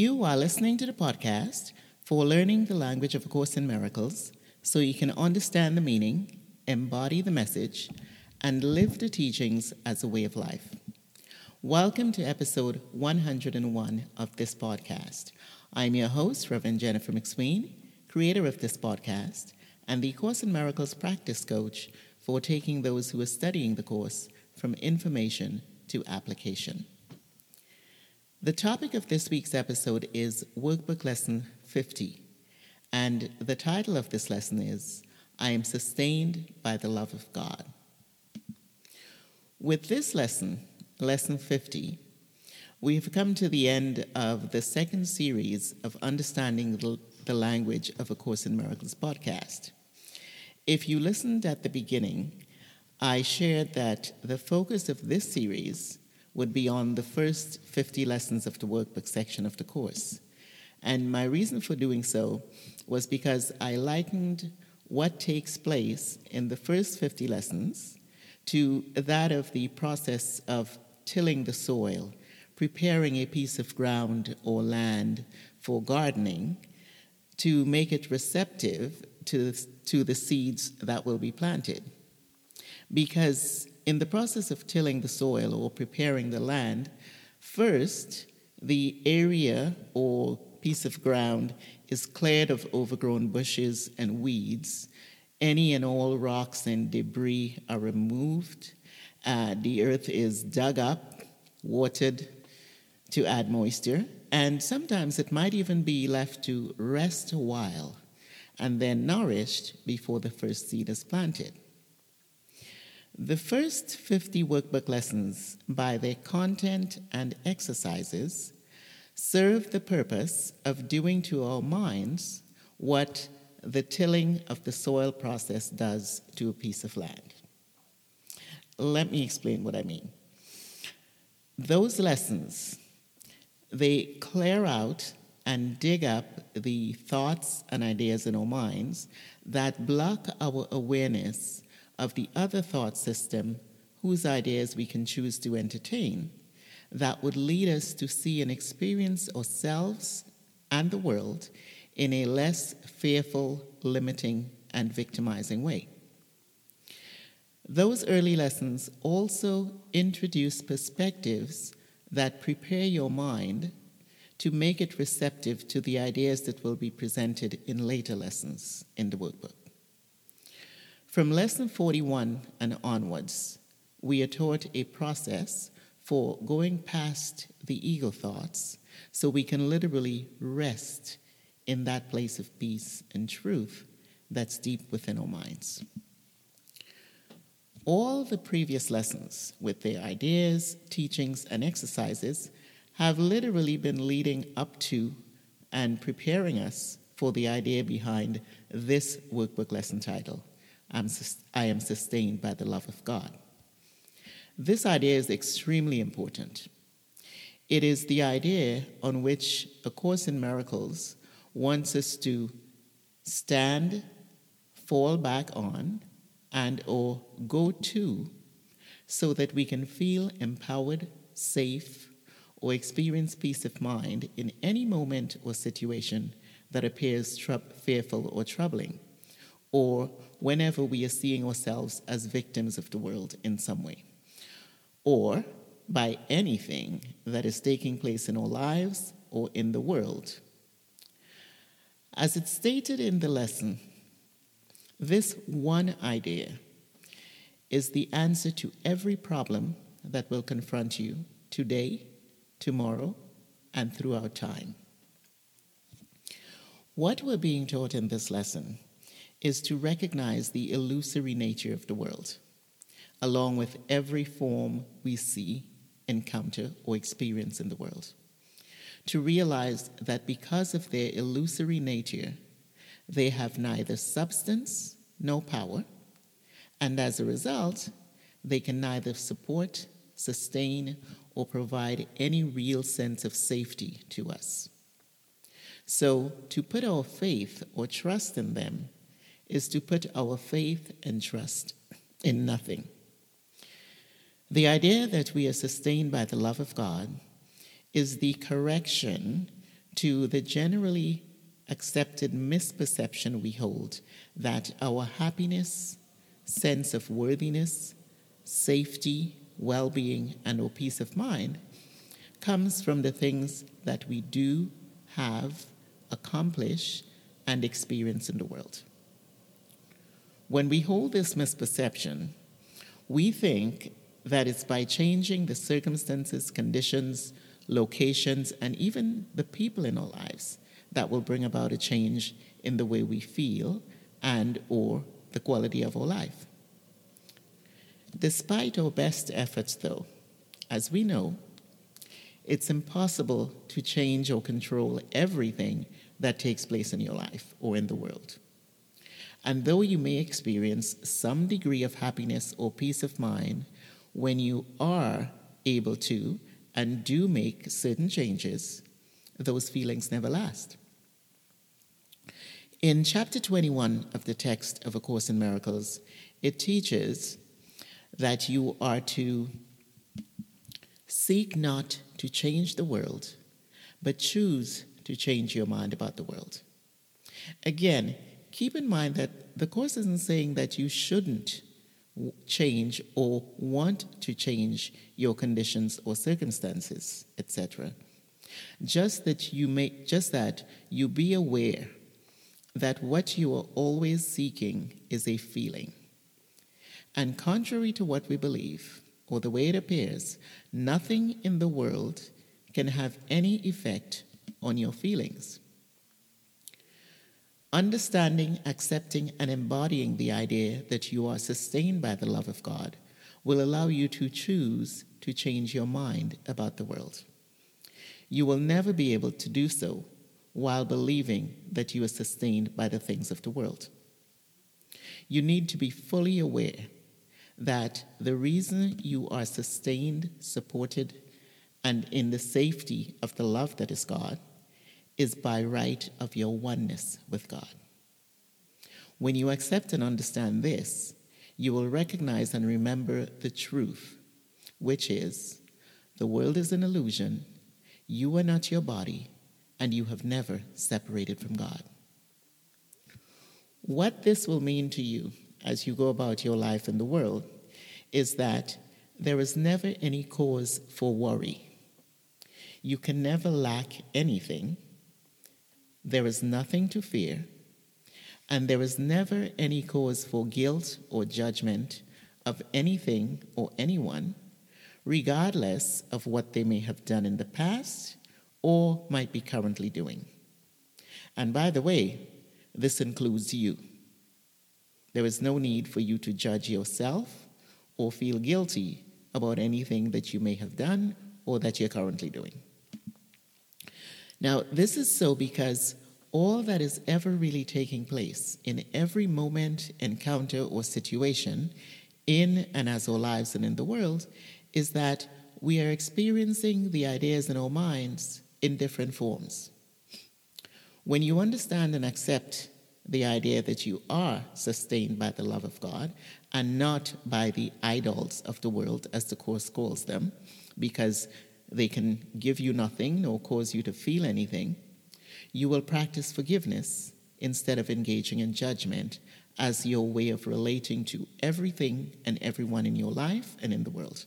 You are listening to the podcast for learning the language of A Course in Miracles so you can understand the meaning, embody the message, and live the teachings as a way of life. Welcome to episode 101 of this podcast. I'm your host, Reverend Jennifer McSween, creator of this podcast, and the Course in Miracles practice coach for taking those who are studying the course from information to application. The topic of this week's episode is Workbook Lesson 50, and the title of this lesson is I Am Sustained by the Love of God. With this lesson, Lesson 50, we have come to the end of the second series of Understanding the Language of A Course in Miracles podcast. If you listened at the beginning, I shared that the focus of this series would be on the first 50 lessons of the workbook section of the course. And my reason for doing so was because I likened what takes place in the first 50 lessons to that of the process of tilling the soil, preparing a piece of ground or land for gardening to make it receptive to, to the seeds that will be planted. Because in the process of tilling the soil or preparing the land, first, the area or piece of ground is cleared of overgrown bushes and weeds. Any and all rocks and debris are removed. Uh, the earth is dug up, watered to add moisture, and sometimes it might even be left to rest a while and then nourished before the first seed is planted. The first 50 workbook lessons, by their content and exercises, serve the purpose of doing to our minds what the tilling of the soil process does to a piece of land. Let me explain what I mean. Those lessons, they clear out and dig up the thoughts and ideas in our minds that block our awareness of the other thought system whose ideas we can choose to entertain that would lead us to see and experience ourselves and the world in a less fearful, limiting, and victimizing way. Those early lessons also introduce perspectives that prepare your mind to make it receptive to the ideas that will be presented in later lessons in the workbook. From lesson 41 and onwards, we are taught a process for going past the ego thoughts so we can literally rest in that place of peace and truth that's deep within our minds. All the previous lessons, with their ideas, teachings, and exercises, have literally been leading up to and preparing us for the idea behind this workbook lesson title I'm, I am sustained by the love of God. This idea is extremely important. It is the idea on which A Course in Miracles wants us to stand, fall back on, and or go to so that we can feel empowered, safe, or experience peace of mind in any moment or situation that appears fearful or troubling or whenever we are seeing ourselves as victims of the world in some way, or by anything that is taking place in our lives or in the world. As it's stated in the lesson, this one idea is the answer to every problem that will confront you today, tomorrow, and throughout time. What we're being taught in this lesson is to recognize the illusory nature of the world, along with every form we see, encounter, or experience in the world. To realize that because of their illusory nature, they have neither substance nor power, and as a result, they can neither support, sustain, or provide any real sense of safety to us. So, to put our faith or trust in them is to put our faith and trust in nothing. The idea that we are sustained by the love of God is the correction to the generally accepted misperception we hold that our happiness, sense of worthiness, safety, well being, and or peace of mind comes from the things that we do, have, accomplish, and experience in the world. When we hold this misperception, we think that it's by changing the circumstances, conditions, locations, and even the people in our lives that will bring about a change in the way we feel and or the quality of our life. Despite our best efforts though, as we know, it's impossible to change or control everything that takes place in your life or in the world. And though you may experience some degree of happiness or peace of mind when you are able to and do make certain changes, those feelings never last. In chapter 21 of the text of A Course in Miracles, it teaches that you are to seek not to change the world, but choose to change your mind about the world. Again, keep in mind that the Course isn't saying that you shouldn't change or want to change your conditions or circumstances, etc. Just that you may just that you be aware that what you are always seeking is a feeling. And contrary to what we believe, or the way it appears, nothing in the world can have any effect on your feelings. Understanding, accepting, and embodying the idea that you are sustained by the love of God will allow you to choose to change your mind about the world. You will never be able to do so while believing that you are sustained by the things of the world. You need to be fully aware that the reason you are sustained, supported, and in the safety of the love that is God is by right of your oneness with God. When you accept and understand this, you will recognize and remember the truth, which is the world is an illusion, you are not your body, and you have never separated from God. What this will mean to you as you go about your life in the world is that there is never any cause for worry. You can never lack anything there is nothing to fear, and there is never any cause for guilt or judgment of anything or anyone, regardless of what they may have done in the past or might be currently doing. And by the way, this includes you. There is no need for you to judge yourself or feel guilty about anything that you may have done or that you're currently doing. Now, this is so because all that is ever really taking place in every moment, encounter, or situation in and as our lives and in the world is that we are experiencing the ideas in our minds in different forms. When you understand and accept the idea that you are sustained by the love of God and not by the idols of the world, as the Course calls them, because they can give you nothing nor cause you to feel anything, you will practice forgiveness instead of engaging in judgment as your way of relating to everything and everyone in your life and in the world.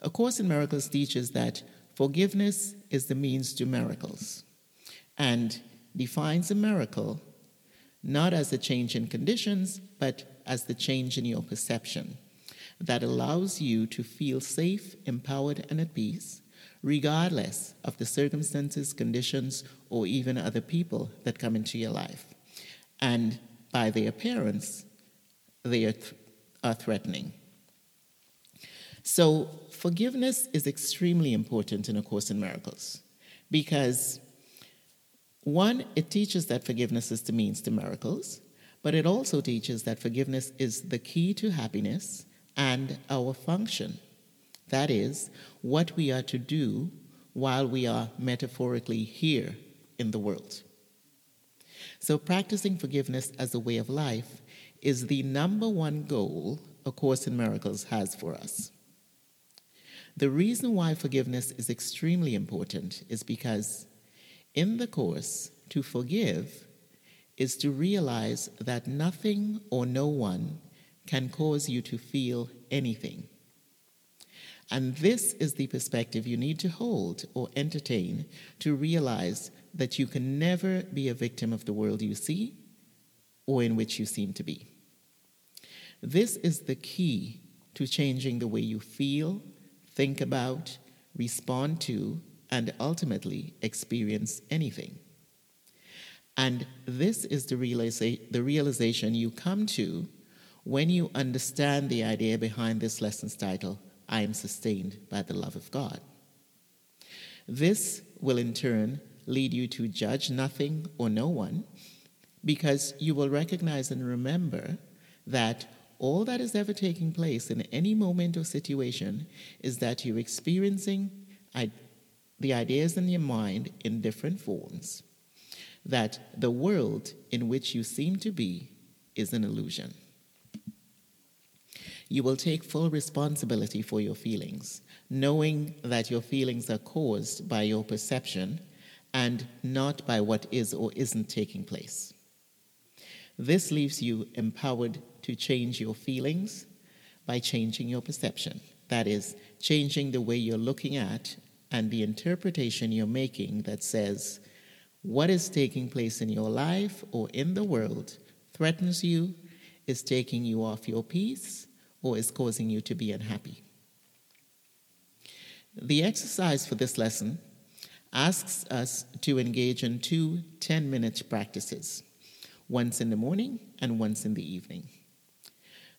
A Course in Miracles teaches that forgiveness is the means to miracles and defines a miracle not as a change in conditions, but as the change in your perception that allows you to feel safe, empowered, and at peace, regardless of the circumstances, conditions, or even other people that come into your life. And by their appearance, they are, th- are threatening. So, forgiveness is extremely important in A Course in Miracles because, one, it teaches that forgiveness is the means to miracles, but it also teaches that forgiveness is the key to happiness and our function. That is, what we are to do while we are metaphorically here in the world. So, practicing forgiveness as a way of life is the number one goal A Course in Miracles has for us. The reason why forgiveness is extremely important is because In the Course, to forgive is to realize that nothing or no one can cause you to feel anything. And this is the perspective you need to hold or entertain to realize that you can never be a victim of the world you see or in which you seem to be. This is the key to changing the way you feel, think about, respond to, and ultimately experience anything. And this is the, realiza- the realization you come to when you understand the idea behind this lesson's title I am sustained by the love of God. This will in turn lead you to judge nothing or no one because you will recognize and remember that all that is ever taking place in any moment or situation is that you're experiencing the ideas in your mind in different forms, that the world in which you seem to be is an illusion. You will take full responsibility for your feelings, knowing that your feelings are caused by your perception and not by what is or isn't taking place. This leaves you empowered to change your feelings by changing your perception. That is, changing the way you're looking at and the interpretation you're making that says what is taking place in your life or in the world threatens you, is taking you off your peace, or is causing you to be unhappy. The exercise for this lesson asks us to engage in two 10 minute practices, once in the morning and once in the evening.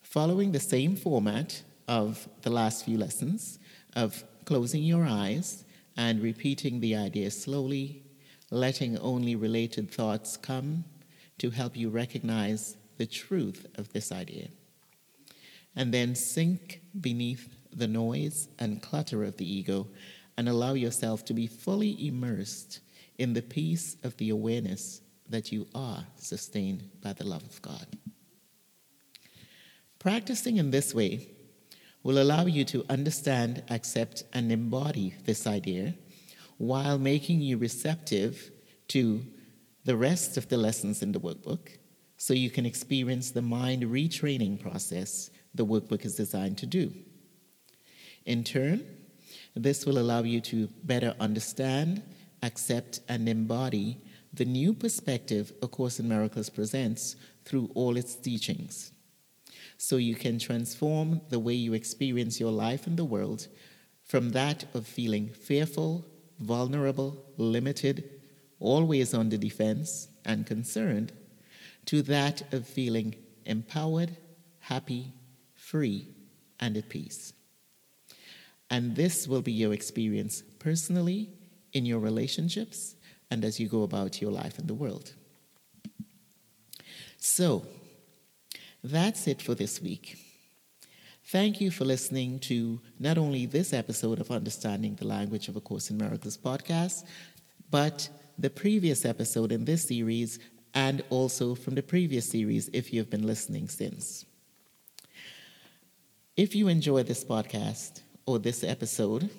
Following the same format of the last few lessons of closing your eyes and repeating the idea slowly, letting only related thoughts come to help you recognize the truth of this idea and then sink beneath the noise and clutter of the ego and allow yourself to be fully immersed in the peace of the awareness that you are sustained by the love of God. Practicing in this way will allow you to understand, accept, and embody this idea while making you receptive to the rest of the lessons in the workbook so you can experience the mind retraining process the workbook is designed to do. In turn, this will allow you to better understand, accept, and embody the new perspective A Course in Miracles presents through all its teachings. So you can transform the way you experience your life in the world from that of feeling fearful, vulnerable, limited, always on the defense, and concerned, to that of feeling empowered, happy, free, and at peace. And this will be your experience personally, in your relationships, and as you go about your life in the world. So, that's it for this week. Thank you for listening to not only this episode of Understanding the Language of A Course in Miracles podcast, but the previous episode in this series and also from the previous series if you've been listening since. If you enjoy this podcast or this episode,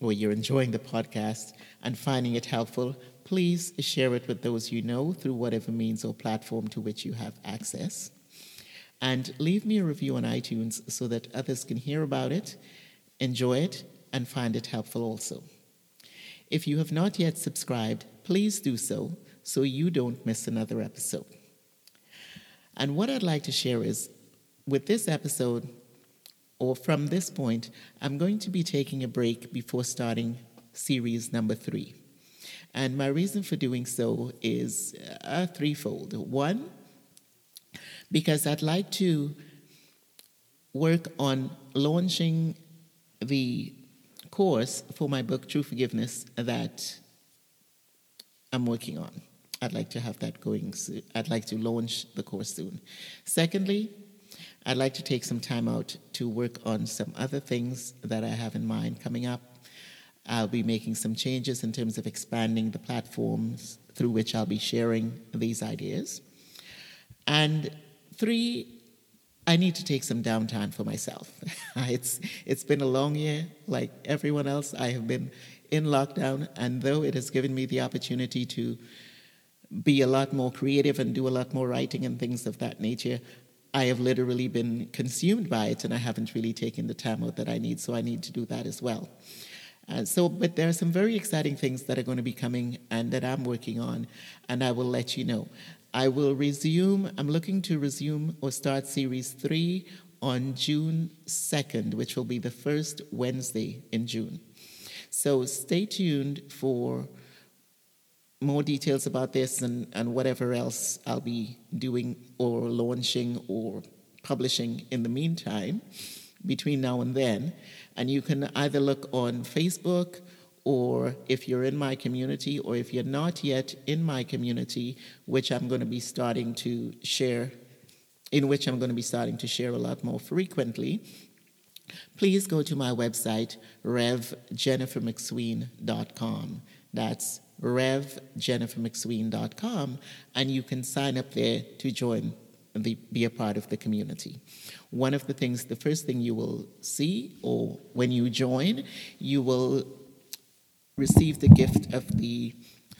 or you're enjoying the podcast and finding it helpful, please share it with those you know through whatever means or platform to which you have access. And leave me a review on iTunes so that others can hear about it, enjoy it, and find it helpful also. If you have not yet subscribed, please do so so you don't miss another episode. And what I'd like to share is with this episode, or from this point, I'm going to be taking a break before starting series number three. And my reason for doing so is uh, threefold. One, because I'd like to work on launching the course for my book, True Forgiveness, that I'm working on. I'd like to have that going. Soon. I'd like to launch the course soon. Secondly, I'd like to take some time out to work on some other things that I have in mind coming up. I'll be making some changes in terms of expanding the platforms through which I'll be sharing these ideas. And three, I need to take some downtime for myself. it's it's been a long year, like everyone else. I have been in lockdown, and though it has given me the opportunity to be a lot more creative and do a lot more writing and things of that nature, I have literally been consumed by it and I haven't really taken the time out that I need, so I need to do that as well. Uh, so, but there are some very exciting things that are going to be coming and that I'm working on, and I will let you know. I will resume, I'm looking to resume or start series three on June 2nd, which will be the first Wednesday in June. So stay tuned for more details about this and, and whatever else I'll be doing or launching or publishing in the meantime between now and then. And you can either look on Facebook or if you're in my community or if you're not yet in my community, which I'm going to be starting to share, in which I'm going to be starting to share a lot more frequently. Please go to my website, revjennifermcsween.com. That's revjennifermcsween.com, and you can sign up there to join the, be a part of the community. One of the things, the first thing you will see, or when you join, you will receive the gift of the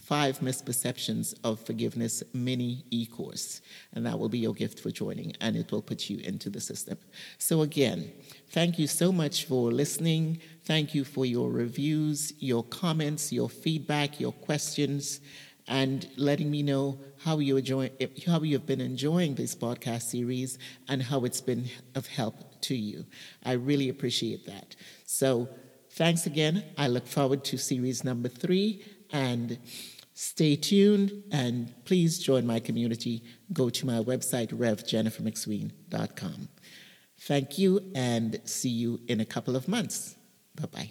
Five Misperceptions of Forgiveness mini e course. And that will be your gift for joining, and it will put you into the system. So, again, thank you so much for listening. Thank you for your reviews, your comments, your feedback, your questions, and letting me know how you enjoy, how you've been enjoying this podcast series and how it's been of help to you. I really appreciate that. So, thanks again. I look forward to series number three and Stay tuned and please join my community. Go to my website, revjennifermcsween.com. Thank you and see you in a couple of months. Bye bye.